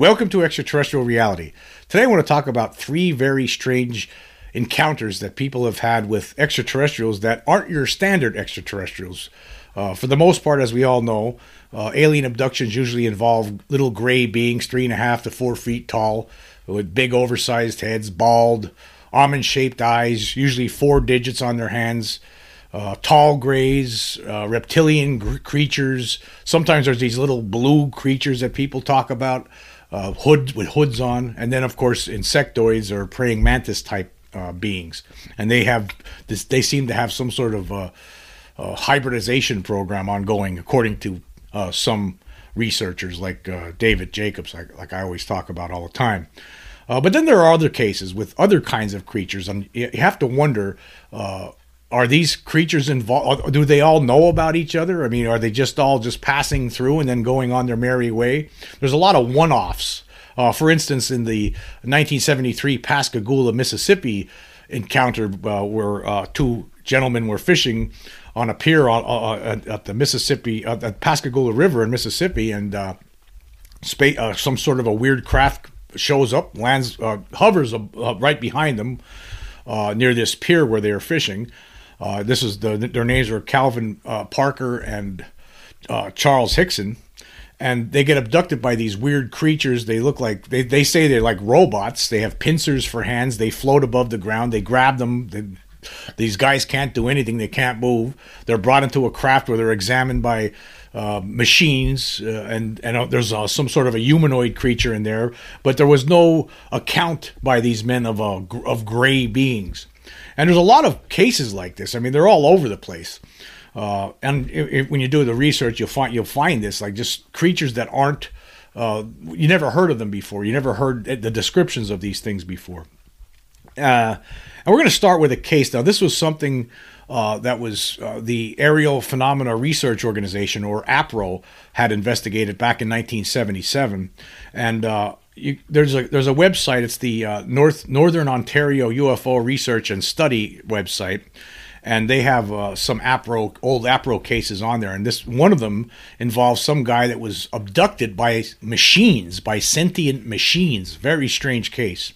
Welcome to Extraterrestrial Reality. Today I want to talk about three very strange encounters that people have had with extraterrestrials that aren't your standard extraterrestrials. Uh, for the most part, as we all know, uh, alien abductions usually involve little gray beings, three and a half to four feet tall, with big oversized heads, bald, almond shaped eyes, usually four digits on their hands. Uh, tall grays, uh, reptilian gr- creatures. Sometimes there's these little blue creatures that people talk about uh, hood with hoods on, and then of course insectoids or praying mantis type uh, beings, and they have this. They seem to have some sort of uh, uh hybridization program ongoing, according to uh, some researchers like uh, David Jacobs, like, like I always talk about all the time. but then there are other cases with other kinds of creatures, and you have to wonder are these creatures involved do they all know about each other? I mean are they just all just passing through and then going on their merry way? There's a lot of one-offs. Uh, for instance in the 1973 pascagoula mississippi encounter uh, where uh, two gentlemen were fishing on a pier uh, uh, at the mississippi uh, at pascagoula river in mississippi and some sort of a weird craft shows up lands hovers right behind them near this pier where they are fishing uh, this is the their names are Calvin uh, Parker and uh, Charles Hickson, and they get abducted by these weird creatures. They look like they, they say they're like robots. They have pincers for hands. They float above the ground. They grab them. They, these guys can't do anything. They can't move. They're brought into a craft where they're examined by uh, machines, uh, and and uh, there's uh, some sort of a humanoid creature in there. But there was no account by these men of uh, of gray beings. And there's a lot of cases like this. I mean, they're all over the place. Uh, and if, if, when you do the research, you'll find you'll find this like just creatures that aren't uh, you never heard of them before. You never heard the descriptions of these things before. Uh, and we're going to start with a case. Now, this was something uh, that was uh, the Aerial Phenomena Research Organization, or APRO, had investigated back in 1977. And uh, you, there's a there's a website. It's the uh, North Northern Ontario UFO Research and Study website, and they have uh, some APRO old APRO cases on there. And this one of them involves some guy that was abducted by machines, by sentient machines. Very strange case.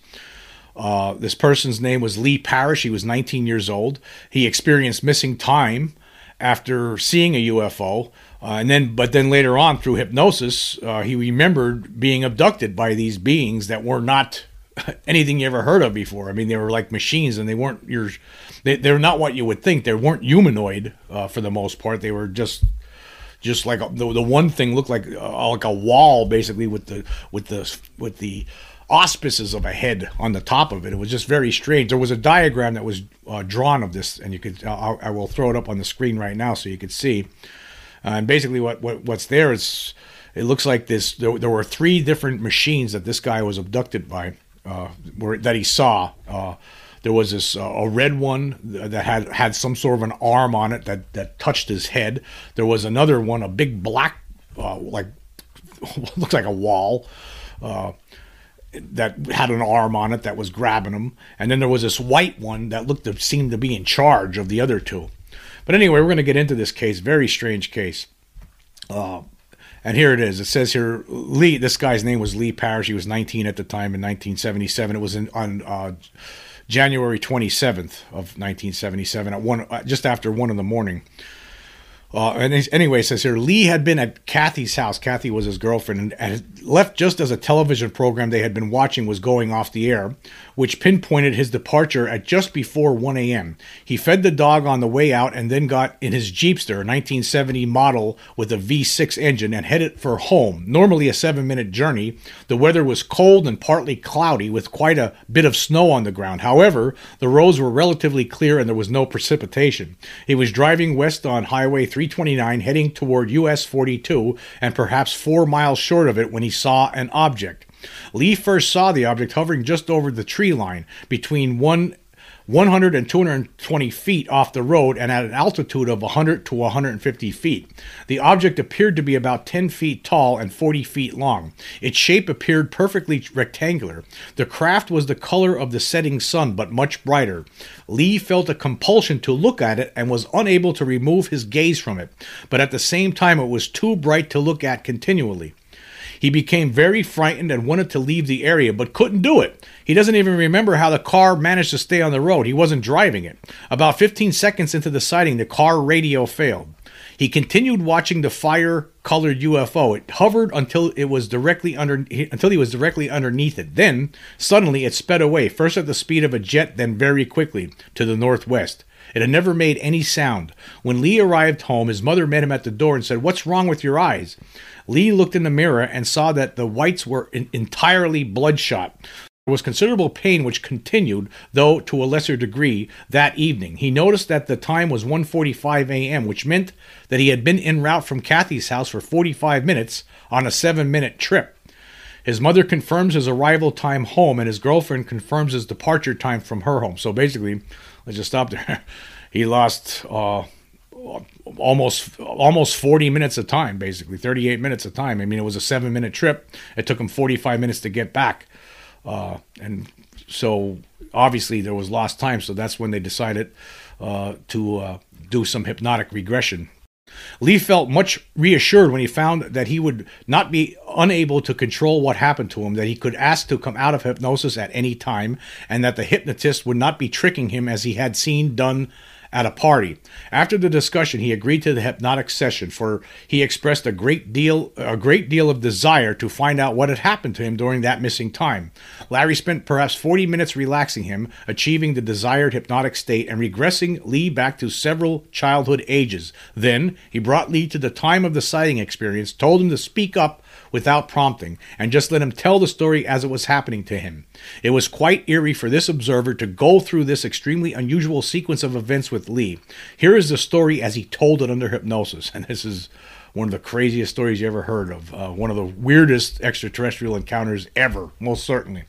Uh, this person's name was Lee Parrish. He was 19 years old. He experienced missing time after seeing a UFO. Uh, and then, but then later on, through hypnosis, uh, he remembered being abducted by these beings that were not anything you ever heard of before. I mean, they were like machines, and they weren't your. They, they're not what you would think. They weren't humanoid uh, for the most part. They were just, just like the, the one thing looked like uh, like a wall, basically with the with the with the auspices of a head on the top of it. It was just very strange. There was a diagram that was uh, drawn of this, and you could. I will throw it up on the screen right now so you could see. Uh, and basically, what, what what's there is it looks like this. There, there, were three different machines that this guy was abducted by, uh, where, that he saw. Uh, there was this uh, a red one that had had some sort of an arm on it that that touched his head. There was another one, a big black, uh, like looks like a wall. Uh, that had an arm on it that was grabbing him, and then there was this white one that looked to seem to be in charge of the other two. But anyway, we're going to get into this case. Very strange case. Uh, and here it is. It says here Lee. This guy's name was Lee Parrish. He was 19 at the time in 1977. It was in, on uh, January 27th of 1977 at one uh, just after one in the morning. Uh, and anyway, it says here Lee had been at Kathy's house. Kathy was his girlfriend, and, left just as a television program they had been watching was going off the air, which pinpointed his departure at just before 1 a.m. He fed the dog on the way out and then got in his Jeepster, a 1970 model with a V6 engine, and headed for home. Normally a seven minute journey. The weather was cold and partly cloudy with quite a bit of snow on the ground. However, the roads were relatively clear and there was no precipitation. He was driving west on Highway 3. 329 heading toward US 42 and perhaps four miles short of it when he saw an object. Lee first saw the object hovering just over the tree line between one 100 and 220 feet off the road and at an altitude of 100 to 150 feet. The object appeared to be about 10 feet tall and 40 feet long. Its shape appeared perfectly rectangular. The craft was the color of the setting sun, but much brighter. Lee felt a compulsion to look at it and was unable to remove his gaze from it, but at the same time, it was too bright to look at continually. He became very frightened and wanted to leave the area, but couldn't do it. He doesn't even remember how the car managed to stay on the road. He wasn't driving it. About 15 seconds into the sighting, the car radio failed. He continued watching the fire-colored UFO. It hovered until it was directly under until he was directly underneath it. Then, suddenly, it sped away, first at the speed of a jet, then very quickly to the northwest. It had never made any sound. When Lee arrived home, his mother met him at the door and said, What's wrong with your eyes? Lee looked in the mirror and saw that the whites were in- entirely bloodshot. There was considerable pain which continued, though to a lesser degree, that evening. He noticed that the time was 1:45 a.m., which meant that he had been en route from Kathy's house for 45 minutes on a 7-minute trip. His mother confirms his arrival time home and his girlfriend confirms his departure time from her home. So basically, let's just stop there. he lost uh, almost almost 40 minutes of time basically 38 minutes of time i mean it was a seven minute trip it took him 45 minutes to get back uh, and so obviously there was lost time. So that's when they decided uh, to uh, do some hypnotic regression. Lee felt much reassured when he found that he would not be unable to control what happened to him, that he could ask to come out of hypnosis at any time, and that the hypnotist would not be tricking him as he had seen done at a party. After the discussion, he agreed to the hypnotic session, for he expressed a great deal a great deal of desire to find out what had happened to him during that missing time. Larry spent perhaps 40 minutes relaxing him, achieving the desired hypnotic state and regressing Lee back to several childhood ages. Then he brought Lee to the time of the sighting experience, told him to speak up without prompting, and just let him tell the story as it was happening to him. It was quite eerie for this observer to go through this extremely unusual sequence of events with Lee. Here is the story as he told it under hypnosis, and this is one of the craziest stories you ever heard of. Uh, one of the weirdest extraterrestrial encounters ever, most certainly.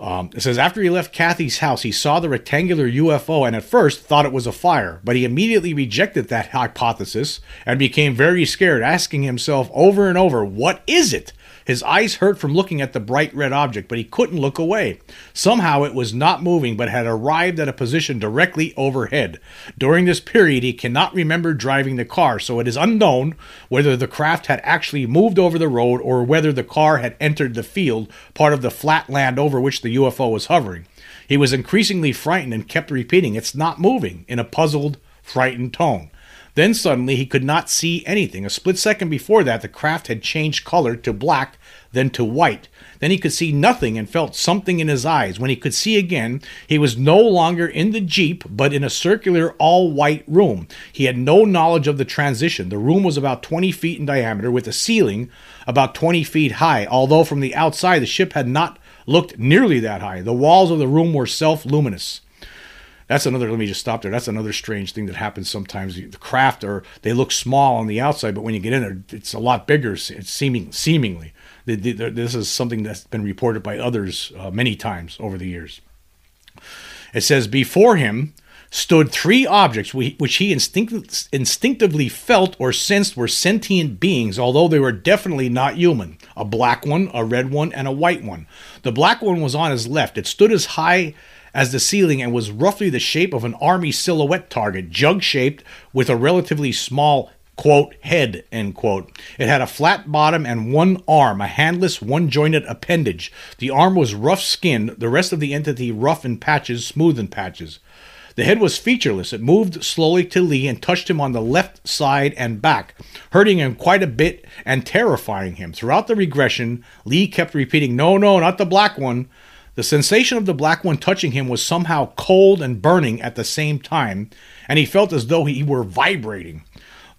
Um, it says after he left Kathy's house, he saw the rectangular UFO and at first thought it was a fire, but he immediately rejected that hypothesis and became very scared, asking himself over and over, What is it? His eyes hurt from looking at the bright red object, but he couldn't look away. Somehow it was not moving, but had arrived at a position directly overhead. During this period, he cannot remember driving the car, so it is unknown whether the craft had actually moved over the road or whether the car had entered the field, part of the flat land over which the UFO was hovering. He was increasingly frightened and kept repeating, It's not moving, in a puzzled, frightened tone. Then suddenly he could not see anything. A split second before that, the craft had changed color to black, then to white. Then he could see nothing and felt something in his eyes. When he could see again, he was no longer in the Jeep, but in a circular, all white room. He had no knowledge of the transition. The room was about 20 feet in diameter, with a ceiling about 20 feet high, although from the outside the ship had not looked nearly that high. The walls of the room were self luminous that's another let me just stop there that's another strange thing that happens sometimes the craft or they look small on the outside but when you get in there it's a lot bigger it's seeming seemingly this is something that's been reported by others uh, many times over the years it says before him stood three objects which he instinct- instinctively felt or sensed were sentient beings, although they were definitely not human. A black one, a red one, and a white one. The black one was on his left. It stood as high as the ceiling and was roughly the shape of an army silhouette target, jug shaped with a relatively small quote head end quote. It had a flat bottom and one arm a handless one jointed appendage. The arm was rough skinned the rest of the entity rough in patches smooth in patches. The head was featureless. It moved slowly to lee and touched him on the left side and back hurting him quite a bit and terrifying him. Throughout the regression lee kept repeating no no not the black one the sensation of the black one touching him was somehow cold and burning at the same time, and he felt as though he were vibrating.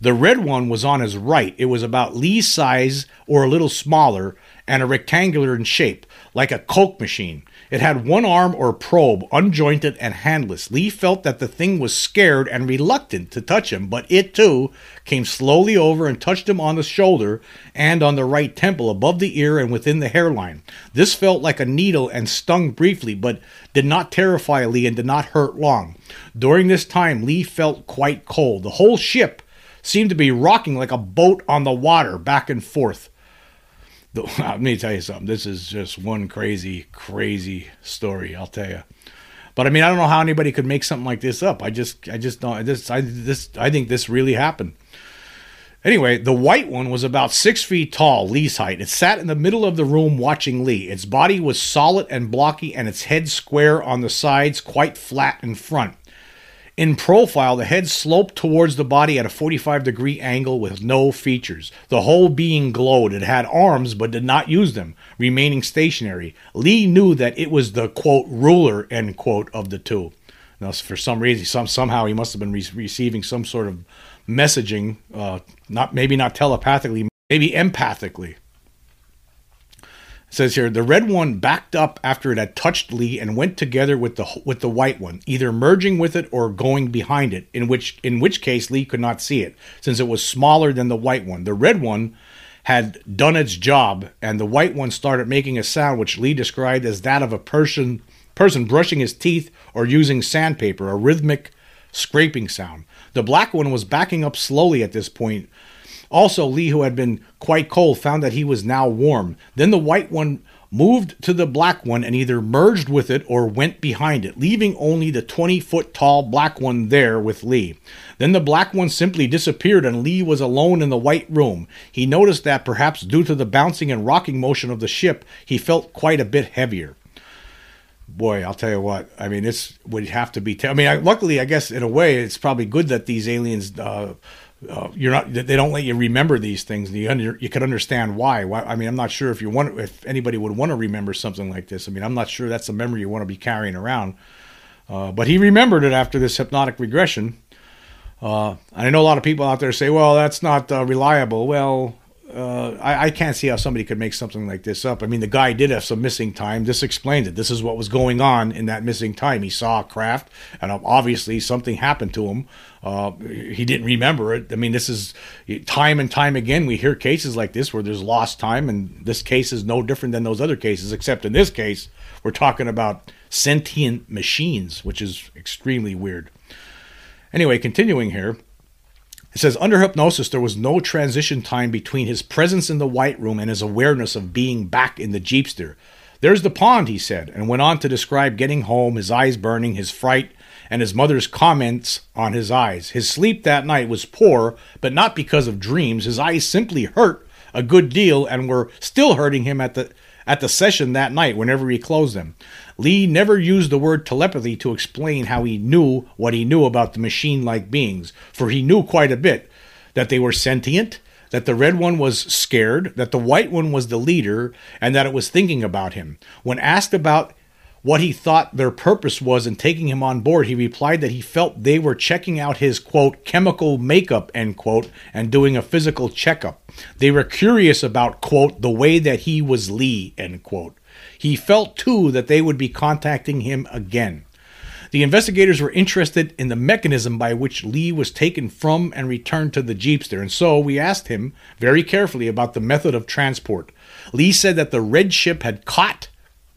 The red one was on his right. It was about Lee's size or a little smaller and a rectangular in shape, like a Coke machine. It had one arm or probe, unjointed and handless. Lee felt that the thing was scared and reluctant to touch him, but it too came slowly over and touched him on the shoulder and on the right temple, above the ear and within the hairline. This felt like a needle and stung briefly, but did not terrify Lee and did not hurt long. During this time, Lee felt quite cold. The whole ship seemed to be rocking like a boat on the water, back and forth. let me tell you something. This is just one crazy, crazy story. I'll tell you. But I mean, I don't know how anybody could make something like this up. I just, I just don't. This, I, this, I think this really happened. Anyway, the white one was about six feet tall, Lee's height. It sat in the middle of the room watching Lee. Its body was solid and blocky, and its head square on the sides, quite flat in front. In profile, the head sloped towards the body at a 45 degree angle with no features. The whole being glowed. It had arms but did not use them, remaining stationary. Lee knew that it was the quote ruler end quote of the two. Now, for some reason, some somehow he must have been re- receiving some sort of messaging, uh, not maybe not telepathically, maybe empathically. Says here the red one backed up after it had touched Lee and went together with the with the white one, either merging with it or going behind it. In which in which case Lee could not see it since it was smaller than the white one. The red one had done its job, and the white one started making a sound which Lee described as that of a person person brushing his teeth or using sandpaper, a rhythmic scraping sound. The black one was backing up slowly at this point. Also, Lee, who had been quite cold, found that he was now warm. Then the white one moved to the black one and either merged with it or went behind it, leaving only the 20 foot tall black one there with Lee. Then the black one simply disappeared and Lee was alone in the white room. He noticed that perhaps due to the bouncing and rocking motion of the ship, he felt quite a bit heavier boy, I'll tell you what. I mean, this would have to be. I mean, I, luckily, I guess in a way, it's probably good that these aliens. Uh, uh, you're not. They don't let you remember these things. You under, you can understand why. why. I mean, I'm not sure if you want if anybody would want to remember something like this. I mean, I'm not sure that's a memory you want to be carrying around. Uh, but he remembered it after this hypnotic regression. Uh, I know a lot of people out there say, "Well, that's not uh, reliable." Well, uh, I, I, can't see how somebody could make something like this up. I mean, the guy did have some missing time. This explains it. This is what was going on in that missing time. He saw a craft, and obviously something happened to him. Uh, he didn't remember it. I mean, this is time and time again. We hear cases like this where there's lost time, and this case is no different than those other cases, except in this case, we're talking about sentient machines, which is extremely weird. Anyway, continuing here. It says under hypnosis, there was no transition time between his presence in the White Room and his awareness of being back in the Jeepster. There's the pond, he said, and went on to describe getting home, his eyes burning, his fright, and his mother's comments on his eyes. His sleep that night was poor, but not because of dreams. His eyes simply hurt a good deal and were still hurting him at the at the session that night whenever he closed them. Lee never used the word telepathy to explain how he knew what he knew about the machine like beings, for he knew quite a bit that they were sentient, that the red one was scared, that the white one was the leader, and that it was thinking about him. When asked about what he thought their purpose was in taking him on board, he replied that he felt they were checking out his quote chemical makeup end quote and doing a physical checkup. They were curious about quote the way that he was Lee end quote. He felt too that they would be contacting him again. The investigators were interested in the mechanism by which Lee was taken from and returned to the Jeepster, and so we asked him very carefully about the method of transport. Lee said that the red ship had caught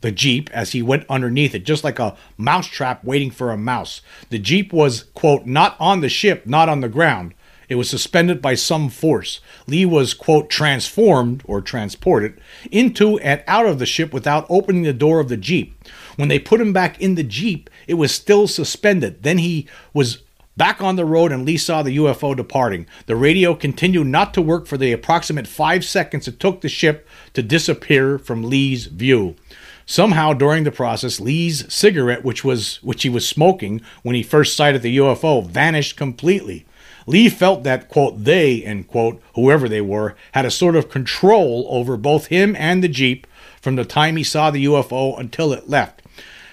the Jeep as he went underneath it, just like a mousetrap waiting for a mouse. The Jeep was, quote, not on the ship, not on the ground. It was suspended by some force. Lee was, quote, transformed or transported into and out of the ship without opening the door of the Jeep. When they put him back in the Jeep, it was still suspended. Then he was back on the road and Lee saw the UFO departing. The radio continued not to work for the approximate five seconds it took the ship to disappear from Lee's view. Somehow during the process, Lee's cigarette, which was which he was smoking when he first sighted the UFO, vanished completely. Lee felt that, quote, they, end quote, whoever they were, had a sort of control over both him and the Jeep from the time he saw the UFO until it left,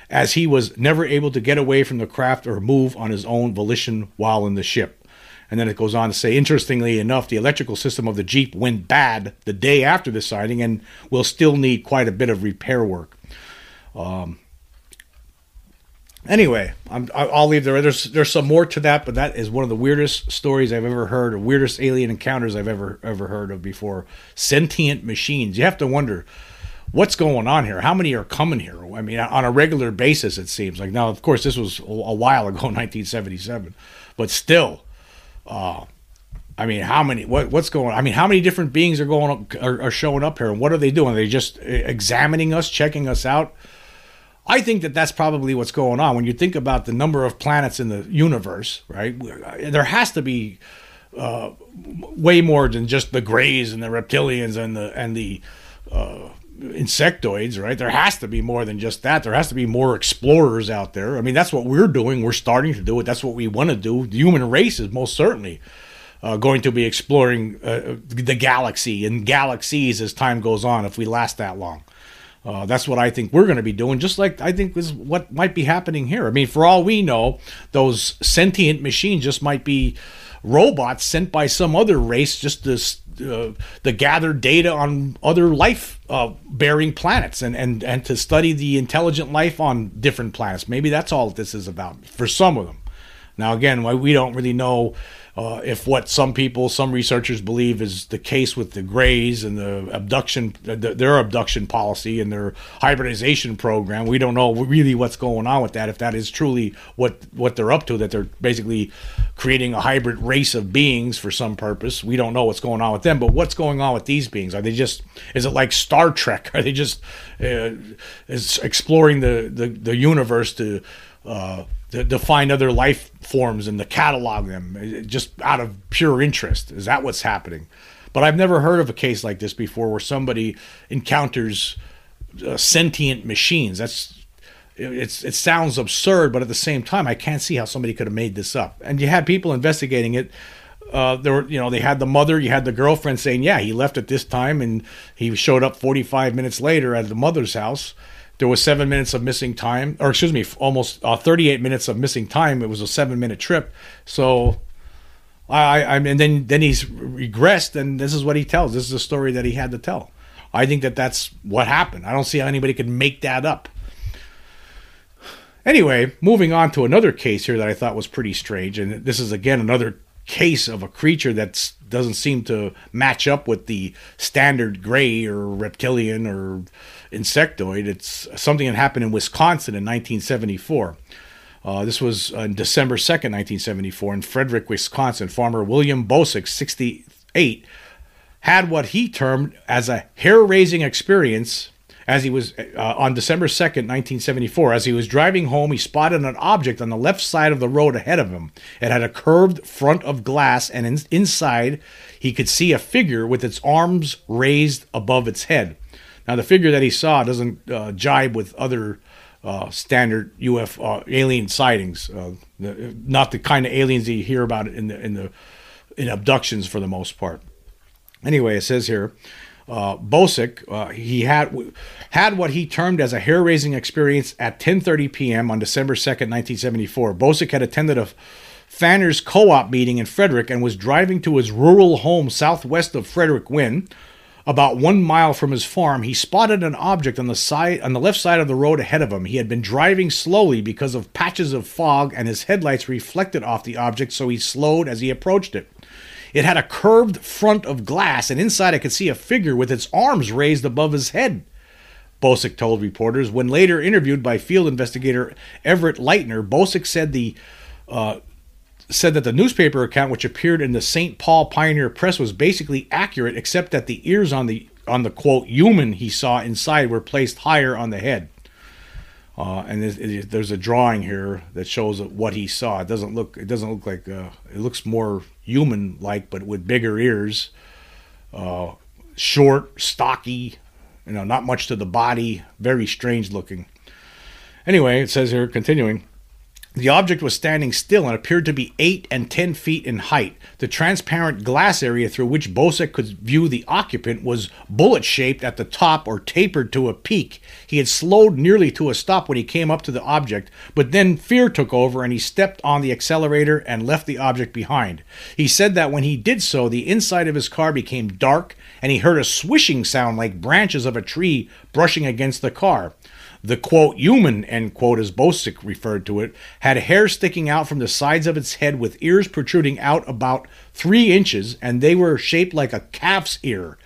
as he was never able to get away from the craft or move on his own volition while in the ship. And then it goes on to say, interestingly enough, the electrical system of the Jeep went bad the day after the sighting and will still need quite a bit of repair work. Um, Anyway, i will leave there. There's there's some more to that, but that is one of the weirdest stories I've ever heard, or weirdest alien encounters I've ever ever heard of before. Sentient machines. You have to wonder what's going on here. How many are coming here? I mean, on a regular basis, it seems like. Now, of course, this was a while ago, 1977, but still. Uh, I mean, how many? What, what's going? on? I mean, how many different beings are going are, are showing up here, and what are they doing? Are they just examining us, checking us out? I think that that's probably what's going on when you think about the number of planets in the universe, right? There has to be uh, way more than just the grays and the reptilians and the and the uh, insectoids, right? There has to be more than just that. There has to be more explorers out there. I mean, that's what we're doing. We're starting to do it. That's what we want to do. The human race is most certainly uh, going to be exploring uh, the galaxy and galaxies as time goes on if we last that long. Uh, that's what I think we're going to be doing, just like I think is what might be happening here. I mean, for all we know, those sentient machines just might be robots sent by some other race just to uh, the gathered data on other life uh, bearing planets and, and, and to study the intelligent life on different planets. Maybe that's all this is about for some of them. Now, again, we don't really know uh, if what some people, some researchers believe is the case with the Greys and the abduction, their abduction policy and their hybridization program, we don't know really what's going on with that. If that is truly what what they're up to, that they're basically creating a hybrid race of beings for some purpose, we don't know what's going on with them. But what's going on with these beings? Are they just? Is it like Star Trek? Are they just uh, is exploring the, the the universe to uh, to, to, find other life forms and to catalog them eh, just out of pure interest. Is that what's happening? But I've never heard of a case like this before where somebody encounters uh, sentient machines. That's it's it sounds absurd, but at the same time, I can't see how somebody could have made this up. And you had people investigating it. Uh, there were, you know, they had the mother, you had the girlfriend saying, "Yeah, he left at this time, and he showed up 45 minutes later at the mother's house." There was seven minutes of missing time, or excuse me, almost uh, 38 minutes of missing time. It was a seven minute trip. So I, I and then then he's regressed, and this is what he tells. This is a story that he had to tell. I think that that's what happened. I don't see how anybody could make that up. Anyway, moving on to another case here that I thought was pretty strange, and this is again another case of a creature that doesn't seem to match up with the standard gray or reptilian or insectoid. It's something that happened in Wisconsin in 1974. Uh, this was on December 2nd, 1974, in Frederick, Wisconsin. Farmer William Bosak, 68, had what he termed as a hair raising experience as he was uh, on December 2nd, 1974. As he was driving home, he spotted an object on the left side of the road ahead of him. It had a curved front of glass, and in- inside, he could see a figure with its arms raised above its head. Now, the figure that he saw doesn't uh, jibe with other uh, standard UFO alien sightings. Uh, the, not the kind of aliens that you hear about in the in the in abductions for the most part. Anyway, it says here, uh, Bosak, uh, he had had what he termed as a hair-raising experience at 10:30 p.m. on December 2nd, 1974. Bosak had attended a Fanners co-op meeting in Frederick and was driving to his rural home southwest of Frederick when about one mile from his farm, he spotted an object on the side on the left side of the road ahead of him. He had been driving slowly because of patches of fog, and his headlights reflected off the object, so he slowed as he approached it. It had a curved front of glass, and inside I could see a figure with its arms raised above his head. Bosak told reporters. When later interviewed by field investigator Everett Leitner, Bosak said the uh, said that the newspaper account, which appeared in the St. Paul Pioneer Press, was basically accurate, except that the ears on the on the quote human he saw inside were placed higher on the head. Uh, and there's, there's, a drawing here that shows what he saw. It doesn't look it doesn't look like uh, it looks more human like, but with bigger ears, uh, short, stocky, you know, not much to the body, very strange looking. Anyway, it says here, continuing. The object was standing still and appeared to be 8 and 10 feet in height. The transparent glass area through which Bosak could view the occupant was bullet shaped at the top or tapered to a peak. He had slowed nearly to a stop when he came up to the object, but then fear took over and he stepped on the accelerator and left the object behind. He said that when he did so, the inside of his car became dark and he heard a swishing sound like branches of a tree brushing against the car. The quote, human, end quote, as Bosak referred to it, had hair sticking out from the sides of its head with ears protruding out about three inches, and they were shaped like a calf's ear.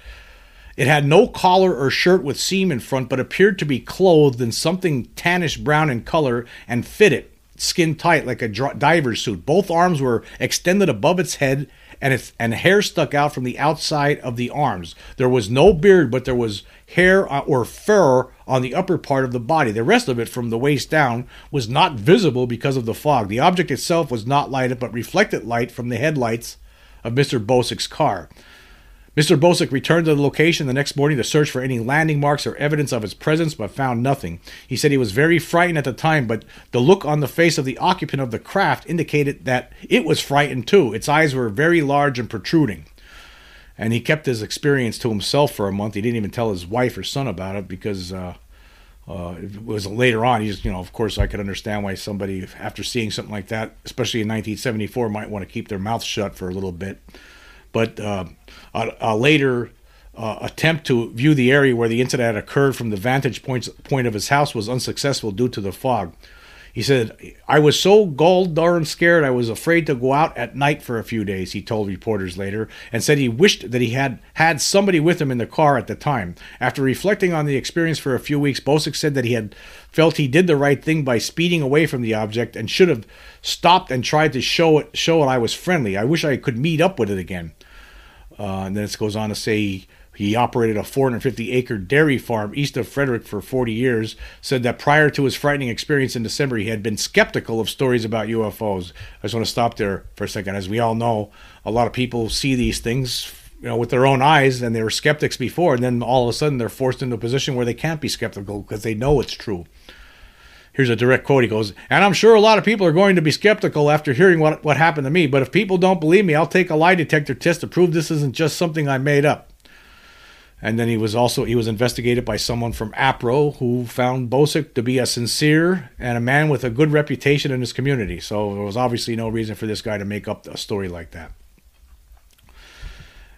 It had no collar or shirt with seam in front, but appeared to be clothed in something tannish brown in color and fitted, skin tight like a diver's suit. Both arms were extended above its head, and its and hair stuck out from the outside of the arms. There was no beard, but there was hair uh, or fur on the upper part of the body. The rest of it, from the waist down, was not visible because of the fog. The object itself was not lighted, but reflected light from the headlights of Mr. Bosak's car. Mr. Bosak returned to the location the next morning to search for any landing marks or evidence of its presence, but found nothing. He said he was very frightened at the time, but the look on the face of the occupant of the craft indicated that it was frightened too. Its eyes were very large and protruding. And he kept his experience to himself for a month. He didn't even tell his wife or son about it because uh, uh, it was later on. He just, you know, of course, I could understand why somebody, after seeing something like that, especially in 1974, might want to keep their mouth shut for a little bit. But uh, a, a, later uh, attempt to view the area where the incident had occurred from the vantage point of his house was unsuccessful due to the fog. He said, I was so galled darn scared I was afraid to go out at night for a few days, he told reporters later, and said he wished that he had had somebody with him in the car at the time. After reflecting on the experience for a few weeks, Bosak said that he had felt he did the right thing by speeding away from the object and should have stopped and tried to show it show it I was friendly. I wish I could meet up with it again. Uh, and then it goes on to say he operated a 450 acre dairy farm east of Frederick for 40 years. Said that prior to his frightening experience in December, he had been skeptical of stories about UFOs. I just want to stop there for a second. As we all know, a lot of people see these things you know, with their own eyes, and they were skeptics before, and then all of a sudden they're forced into a position where they can't be skeptical because they know it's true. Here's a direct quote. He goes, And I'm sure a lot of people are going to be skeptical after hearing what, what happened to me, but if people don't believe me, I'll take a lie detector test to prove this isn't just something I made up. And then he was also he was investigated by someone from APRO who found Bosak to be a sincere and a man with a good reputation in his community. So there was obviously no reason for this guy to make up a story like that.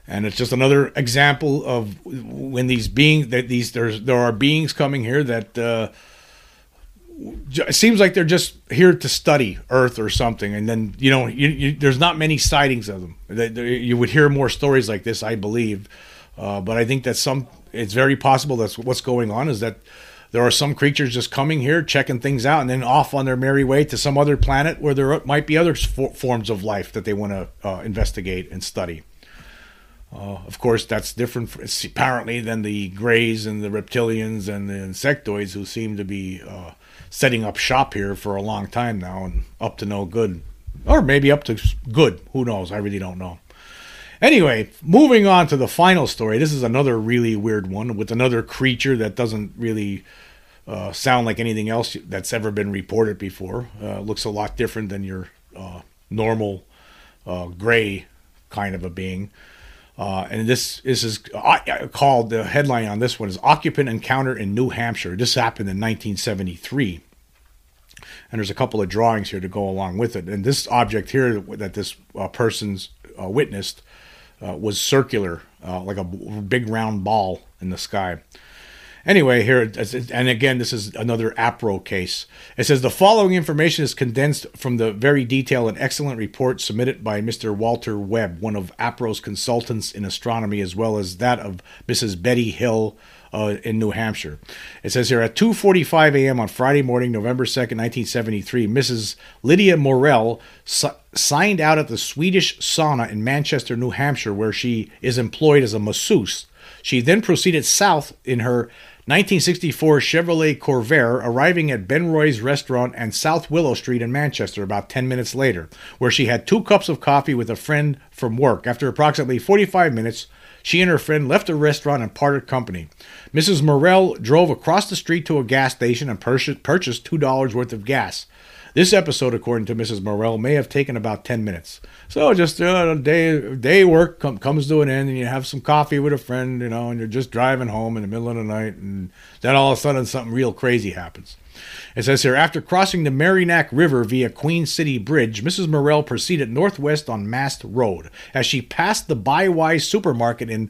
And it's just another example of when these beings that these there's there are beings coming here that uh, it seems like they're just here to study Earth or something, and then you know you, you, there's not many sightings of them. You would hear more stories like this, I believe, uh, but I think that some it's very possible that's what's going on is that there are some creatures just coming here, checking things out, and then off on their merry way to some other planet where there might be other forms of life that they want to uh, investigate and study. Uh, of course, that's different apparently than the greys and the reptilians and the insectoids who seem to be uh, setting up shop here for a long time now and up to no good. Or maybe up to good. Who knows? I really don't know. Anyway, moving on to the final story. This is another really weird one with another creature that doesn't really uh, sound like anything else that's ever been reported before. Uh, looks a lot different than your uh, normal uh, gray kind of a being. Uh, and this, this is uh, called the headline on this one is occupant encounter in New Hampshire. This happened in 1973, and there's a couple of drawings here to go along with it. And this object here that this uh, person's uh, witnessed uh, was circular, uh, like a big round ball in the sky. Anyway, here, and again, this is another APRO case. It says the following information is condensed from the very detailed and excellent report submitted by Mr. Walter Webb, one of APRO's consultants in astronomy, as well as that of Mrs. Betty Hill uh, in New Hampshire. It says here at 2:45 a.m. on Friday morning, November 2nd, 1973, Mrs. Lydia Morel signed out at the Swedish sauna in Manchester, New Hampshire, where she is employed as a masseuse. She then proceeded south in her 1964 Chevrolet Corvair, arriving at Ben Roy's restaurant and South Willow Street in Manchester about 10 minutes later, where she had two cups of coffee with a friend from work. After approximately 45 minutes, she and her friend left the restaurant and parted company. Mrs. Morel drove across the street to a gas station and purchased $2 worth of gas. This episode, according to Mrs. Morel, may have taken about 10 minutes. So just uh, day day work com- comes to an end, and you have some coffee with a friend, you know, and you're just driving home in the middle of the night, and then all of a sudden something real crazy happens. It says here after crossing the Merrimack River via Queen City Bridge, Mrs. Morel proceeded northwest on Mast Road. As she passed the Buy-Wise supermarket in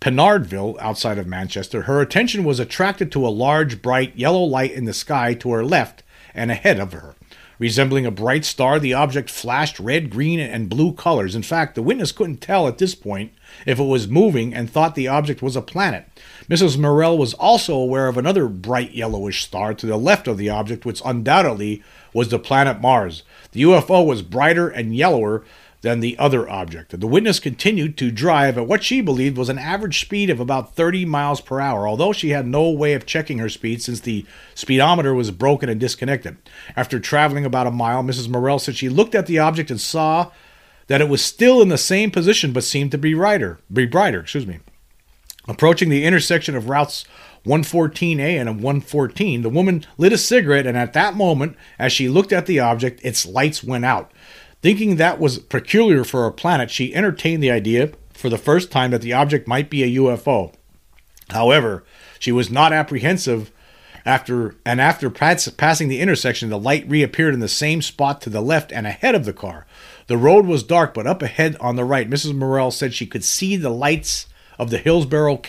Pinardville, outside of Manchester, her attention was attracted to a large, bright yellow light in the sky to her left and ahead of her. Resembling a bright star, the object flashed red, green, and blue colors. In fact, the witness couldn't tell at this point if it was moving and thought the object was a planet. Mrs. Morel was also aware of another bright yellowish star to the left of the object, which undoubtedly was the planet Mars. The UFO was brighter and yellower than the other object. The witness continued to drive at what she believed was an average speed of about 30 miles per hour, although she had no way of checking her speed since the speedometer was broken and disconnected. After traveling about a mile, Mrs. Morel said she looked at the object and saw that it was still in the same position but seemed to be brighter, be brighter, excuse me. Approaching the intersection of routes 114A and 114, the woman lit a cigarette, and at that moment, as she looked at the object, its lights went out. Thinking that was peculiar for a planet, she entertained the idea for the first time that the object might be a UFO. However, she was not apprehensive after and after pass, passing the intersection, the light reappeared in the same spot to the left and ahead of the car. The road was dark, but up ahead on the right, Mrs. Morel said she could see the lights of the Hillsborough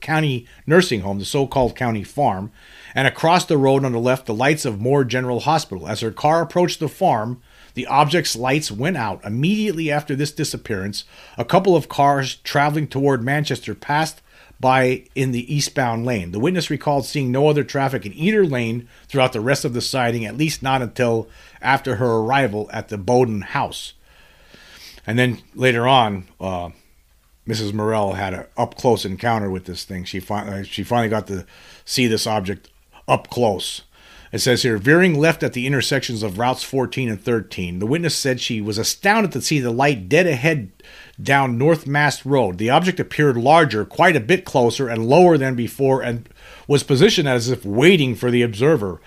County Nursing Home, the so called county farm, and across the road on the left, the lights of Moore General Hospital. As her car approached the farm, the object's lights went out. Immediately after this disappearance, a couple of cars traveling toward Manchester passed by in the eastbound lane. The witness recalled seeing no other traffic in either lane throughout the rest of the sighting, at least not until after her arrival at the Bowden house. And then later on, uh, Mrs. Morel had an up close encounter with this thing. She finally she finally got to see this object up close. It says here, veering left at the intersections of routes 14 and 13. The witness said she was astounded to see the light dead ahead down North Mast Road. The object appeared larger, quite a bit closer, and lower than before, and was positioned as if waiting for the observer.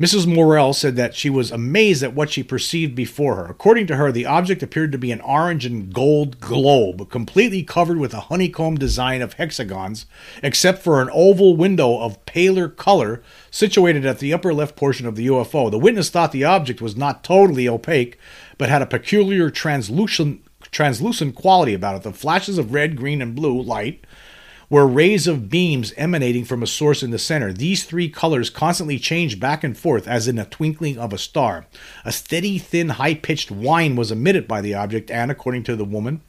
Mrs. Morel said that she was amazed at what she perceived before her. According to her, the object appeared to be an orange and gold globe, completely covered with a honeycomb design of hexagons, except for an oval window of paler color situated at the upper left portion of the UFO. The witness thought the object was not totally opaque, but had a peculiar translucent, translucent quality about it. The flashes of red, green, and blue light were rays of beams emanating from a source in the center. These three colors constantly changed back and forth as in a twinkling of a star. A steady, thin, high pitched whine was emitted by the object, and according to the woman,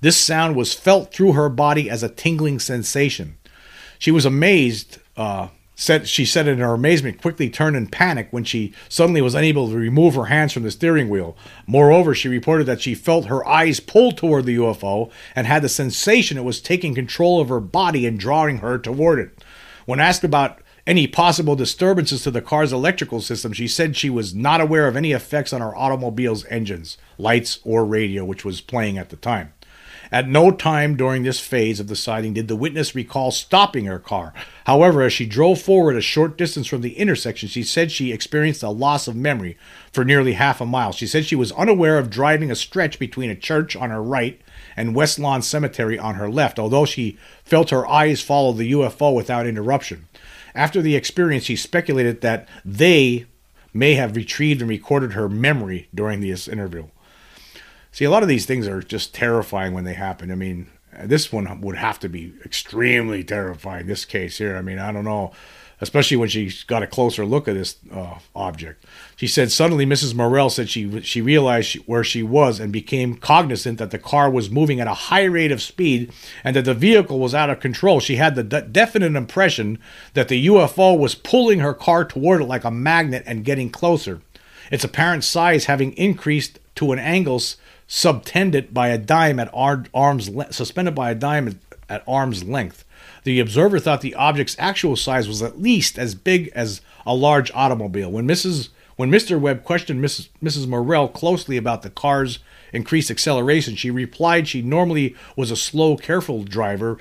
this sound was felt through her body as a tingling sensation. She was amazed uh, said she said in her amazement quickly turned in panic when she suddenly was unable to remove her hands from the steering wheel. Moreover, she reported that she felt her eyes pulled toward the UFO and had the sensation it was taking control of her body and drawing her toward it. When asked about any possible disturbances to the car's electrical system, she said she was not aware of any effects on her automobile's engines, lights, or radio, which was playing at the time. At no time during this phase of the sighting did the witness recall stopping her car. However, as she drove forward a short distance from the intersection, she said she experienced a loss of memory for nearly half a mile. She said she was unaware of driving a stretch between a church on her right and West Lawn Cemetery on her left, although she felt her eyes follow the UFO without interruption. After the experience, she speculated that they may have retrieved and recorded her memory during this interview. See, a lot of these things are just terrifying when they happen. I mean, this one would have to be extremely terrifying. This case here, I mean, I don't know, especially when she got a closer look at this uh, object. She said suddenly, Mrs. Morel said she she realized where she was and became cognizant that the car was moving at a high rate of speed and that the vehicle was out of control. She had the de- definite impression that the UFO was pulling her car toward it like a magnet and getting closer. Its apparent size having increased to an angle subtended by a dime at arm's le- suspended by a dime at arm's length. The observer thought the object's actual size was at least as big as a large automobile. When Mrs. When Mr. Webb questioned Mrs. Mrs. Morel closely about the car's increased acceleration, she replied she normally was a slow, careful driver,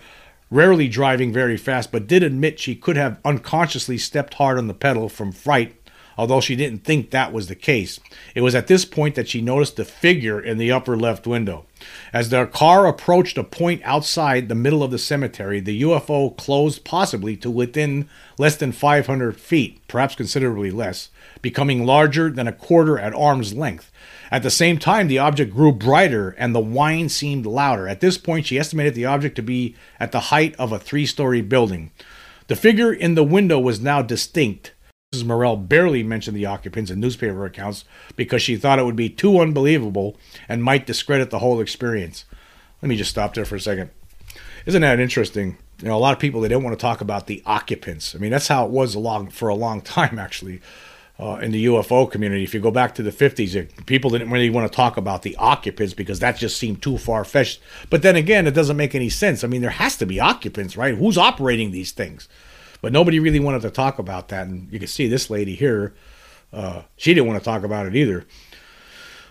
rarely driving very fast, but did admit she could have unconsciously stepped hard on the pedal from fright although she didn't think that was the case. It was at this point that she noticed the figure in the upper left window. As their car approached a point outside the middle of the cemetery, the UFO closed possibly to within less than 500 feet, perhaps considerably less, becoming larger than a quarter at arm's length. At the same time, the object grew brighter and the whine seemed louder. At this point, she estimated the object to be at the height of a three story building. The figure in the window was now distinct, Mrs. Morel barely mentioned the occupants in newspaper accounts because she thought it would be too unbelievable and might discredit the whole experience. Let me just stop there for a second. Isn't that interesting? You know, a lot of people they don't want to talk about the occupants. I mean, that's how it was a long for a long time actually. Uh, in the UFO community, if you go back to the 50s, people didn't really want to talk about the occupants because that just seemed too far fetched. But then again, it doesn't make any sense. I mean, there has to be occupants, right? Who's operating these things? But nobody really wanted to talk about that. And you can see this lady here, uh, she didn't want to talk about it either.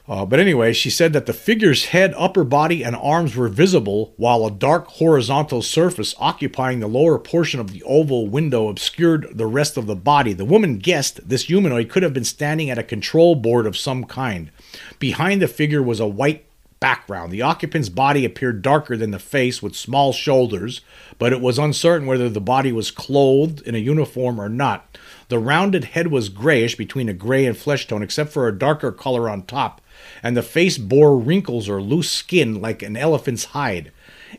Uh, but anyway, she said that the figure's head, upper body, and arms were visible, while a dark horizontal surface occupying the lower portion of the oval window obscured the rest of the body. The woman guessed this humanoid could have been standing at a control board of some kind. Behind the figure was a white background. The occupant's body appeared darker than the face with small shoulders, but it was uncertain whether the body was clothed in a uniform or not. The rounded head was grayish between a gray and flesh tone, except for a darker color on top and the face bore wrinkles or loose skin like an elephant's hide.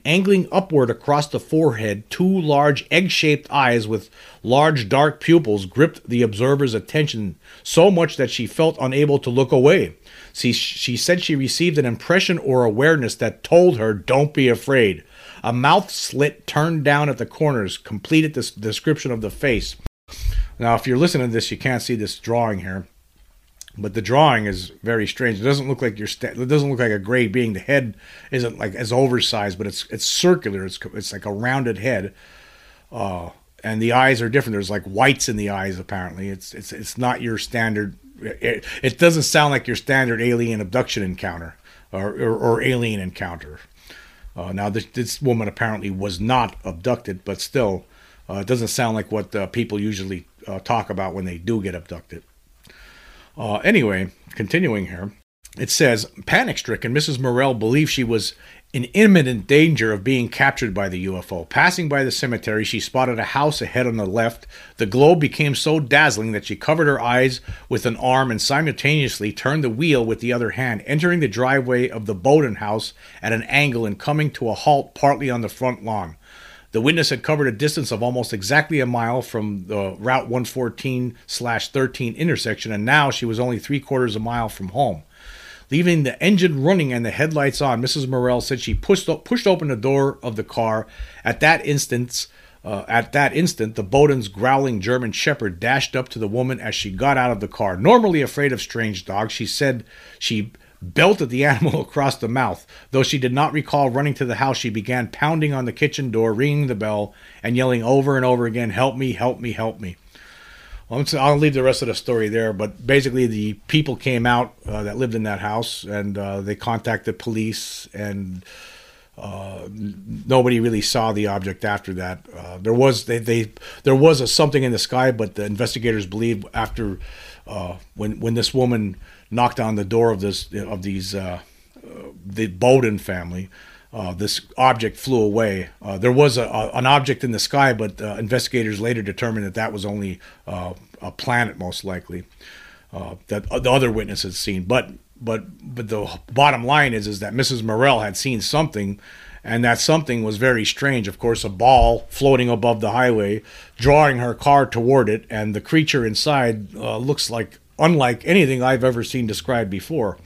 Angling upward across the forehead, two large egg shaped eyes with large dark pupils gripped the observer's attention so much that she felt unable to look away. She, she said she received an impression or awareness that told her, Don't be afraid. A mouth slit turned down at the corners completed this description of the face. Now, if you're listening to this, you can't see this drawing here but the drawing is very strange. It doesn't look like your sta- it doesn't look like a gray being. The head isn't like as oversized, but it's it's circular. It's it's like a rounded head, uh, and the eyes are different. There's like whites in the eyes. Apparently, it's it's it's not your standard. It, it doesn't sound like your standard alien abduction encounter or or, or alien encounter. Uh, now this this woman apparently was not abducted, but still, uh, it doesn't sound like what uh, people usually uh, talk about when they do get abducted. Uh, anyway, continuing here, it says panic stricken, Mrs. Morel believed she was in imminent danger of being captured by the UFO. Passing by the cemetery, she spotted a house ahead on the left. The glow became so dazzling that she covered her eyes with an arm and simultaneously turned the wheel with the other hand, entering the driveway of the Bowden house at an angle and coming to a halt partly on the front lawn. The witness had covered a distance of almost exactly a mile from the Route 114 13 intersection, and now she was only three quarters a mile from home. Leaving the engine running and the headlights on, Mrs. Morel said she pushed, pushed open the door of the car. At that instant, uh, at that instant, the Bowden's growling German shepherd dashed up to the woman as she got out of the car. Normally afraid of strange dogs, she said she belted the animal across the mouth. Though she did not recall running to the house, she began pounding on the kitchen door, ringing the bell, and yelling over and over again, Help me, help me, help me. I'll leave the rest of the story there, but basically, the people came out uh, that lived in that house and uh, they contacted police, and uh, nobody really saw the object after that. Uh, there was they, they there was a something in the sky, but the investigators believe after uh, when when this woman knocked on the door of this of these uh, the Bowden family. Uh, this object flew away. Uh, there was a, a, an object in the sky, but uh, investigators later determined that that was only uh, a planet, most likely, uh, that the other witness had seen. But but but the bottom line is is that Mrs. Morel had seen something, and that something was very strange. Of course, a ball floating above the highway, drawing her car toward it, and the creature inside looks like unlike anything I've ever seen described before.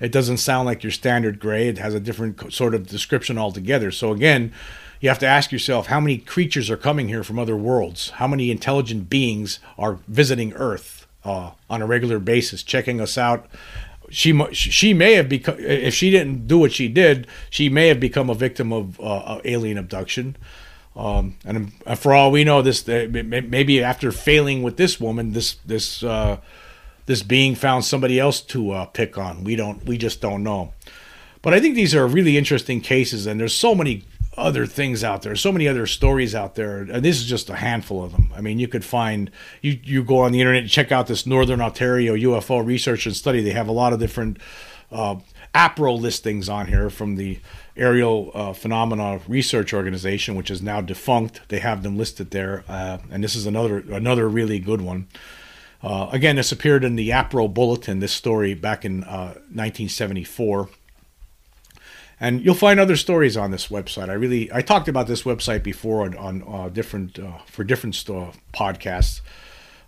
It doesn't sound like your standard gray. It has a different sort of description altogether. So again, you have to ask yourself how many creatures are coming here from other worlds? How many intelligent beings are visiting Earth uh, on a regular basis, checking us out? She she may have become if she didn't do what she did, she may have become a victim of uh, alien abduction. Um, and for all we know, this maybe after failing with this woman, this this uh, this being found somebody else to uh, pick on. We don't. We just don't know. But I think these are really interesting cases, and there's so many other things out there, so many other stories out there, and this is just a handful of them. I mean, you could find you you go on the internet and check out this Northern Ontario UFO research and study. They have a lot of different uh, APRO listings on here from the Aerial uh, Phenomena Research Organization, which is now defunct. They have them listed there, uh, and this is another another really good one. Uh, again, this appeared in the APRO Bulletin, this story back in uh, 1974. And you'll find other stories on this website. I really I talked about this website before on, on uh, different uh, for different podcasts.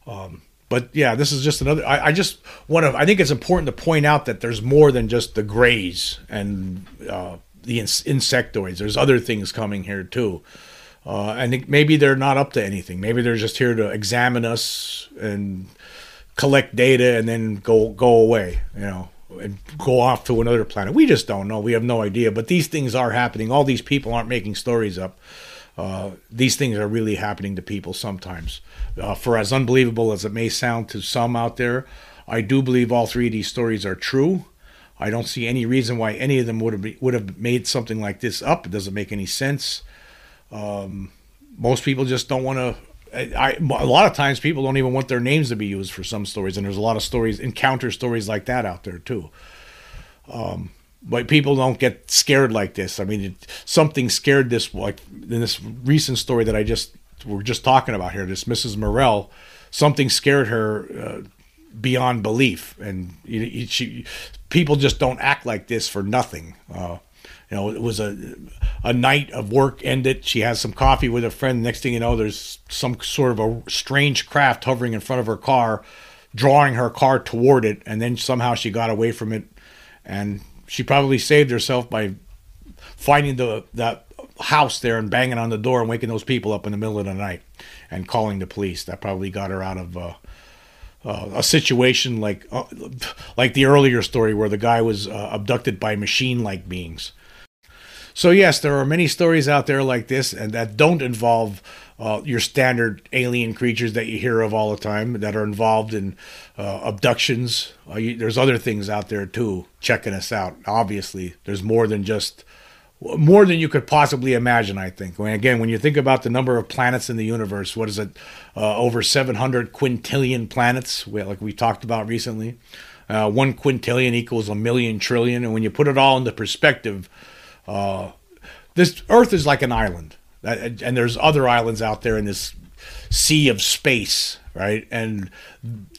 Um, but yeah, this is just another. I, I, just want to. I think it's important to point out that there's more than just the grays and uh, the insectoids. There's other things coming here too. Uh, think maybe they're not up to anything. Maybe they're just here to examine us and collect data and then go go away. You know, and go off to another planet. We just don't know. We have no idea. But these things are happening. All these people aren't making stories up. Uh, these things are really happening to people sometimes. Uh, for as unbelievable as it may sound to some out there, I do believe all three of these stories are true. I don't see any reason why any of them would have would have made something like this up. It doesn't make any sense. Um, most people just don't want to. I, a lot of times people don't even want their names to be used for some stories, and there's a lot of stories, encounter stories like that out there too. Um, but people don't get scared like this. I mean, it, something scared this, like in this recent story that I just we're just talking about here. This Mrs. Morel, something scared her uh, beyond belief, and she, people just don't act like this for nothing. Uh, you know, it was a a night of work ended. She has some coffee with a friend. Next thing you know, there's some sort of a strange craft hovering in front of her car, drawing her car toward it, and then somehow she got away from it, and she probably saved herself by finding the that house there and banging on the door and waking those people up in the middle of the night and calling the police. That probably got her out of uh, uh, a situation like uh, like the earlier story where the guy was uh, abducted by machine-like beings. So yes, there are many stories out there like this, and that don't involve uh, your standard alien creatures that you hear of all the time that are involved in uh, abductions. Uh, you, there's other things out there too checking us out. Obviously, there's more than just more than you could possibly imagine. I think. Mean, again, when you think about the number of planets in the universe, what is it? Uh, over 700 quintillion planets, like we talked about recently. Uh, one quintillion equals a million trillion, and when you put it all into perspective uh, this Earth is like an island, and there's other islands out there in this sea of space, right? And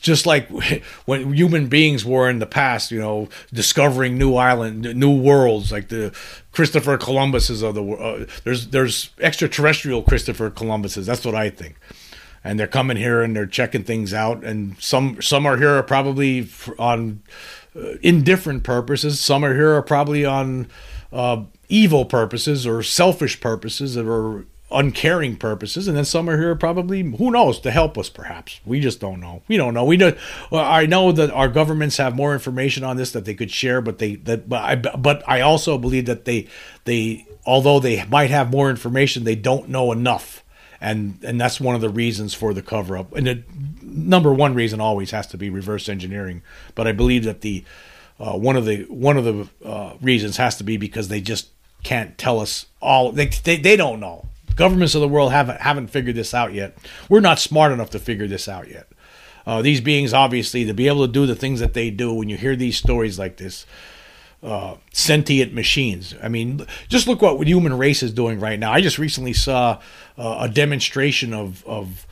just like when human beings were in the past, you know, discovering new island, new worlds, like the Christopher Columbuses of the world. Uh, there's there's extraterrestrial Christopher Columbuses. That's what I think. And they're coming here and they're checking things out, and some some are here probably on uh, indifferent purposes. Some are here are probably on uh, evil purposes or selfish purposes or uncaring purposes, and then some are here probably who knows to help us. Perhaps we just don't know. We don't know. We don't. Well, I know that our governments have more information on this that they could share, but they that but I but I also believe that they they although they might have more information, they don't know enough. And and that's one of the reasons for the cover up. And the number one reason always has to be reverse engineering. But I believe that the uh, one of the one of the uh, reasons has to be because they just can't tell us all. They, they, they don't know. Governments of the world haven't haven't figured this out yet. We're not smart enough to figure this out yet. Uh, these beings, obviously, to be able to do the things that they do, when you hear these stories like this, uh, sentient machines. I mean, just look what the human race is doing right now. I just recently saw uh, a demonstration of of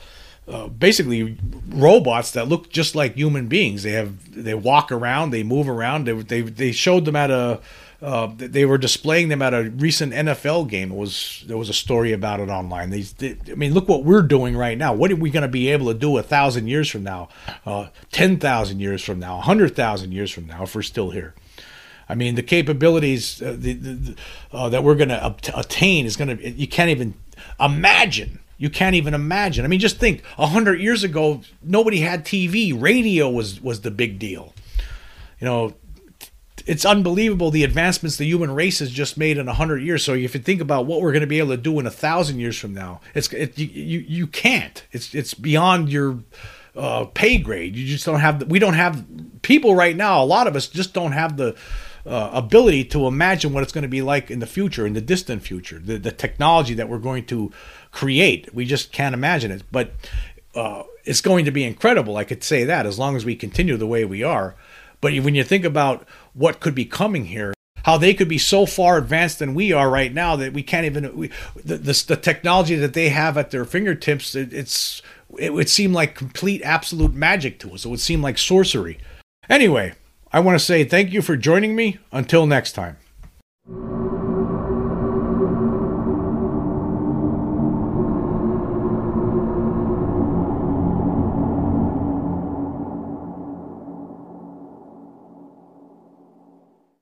uh, basically robots that look just like human beings. They have they walk around, they move around. They they, they showed them at a uh, they were displaying them at a recent NFL game. It was there was a story about it online. They, they I mean, look what we're doing right now. What are we going to be able to do a thousand years from now, uh, ten thousand years from now, a hundred thousand years from now, if we're still here? I mean, the capabilities uh, the, the, uh, that we're going to attain is going to you can't even imagine. You can't even imagine. I mean, just think: a hundred years ago, nobody had TV. Radio was was the big deal. You know, it's unbelievable the advancements the human race has just made in 100 years so if you think about what we're going to be able to do in a thousand years from now it's it, you, you, you can't it's it's beyond your uh, pay grade you just don't have the, we don't have people right now a lot of us just don't have the uh, ability to imagine what it's going to be like in the future in the distant future the, the technology that we're going to create. We just can't imagine it. But uh, it's going to be incredible i could say that as long as we continue the way we are. But when you think about what could be coming here, how they could be so far advanced than we are right now that we can't even we, the, the, the technology that they have at their fingertips it, it's it would seem like complete absolute magic to us. It would seem like sorcery. Anyway I want to say thank you for joining me. Until next time.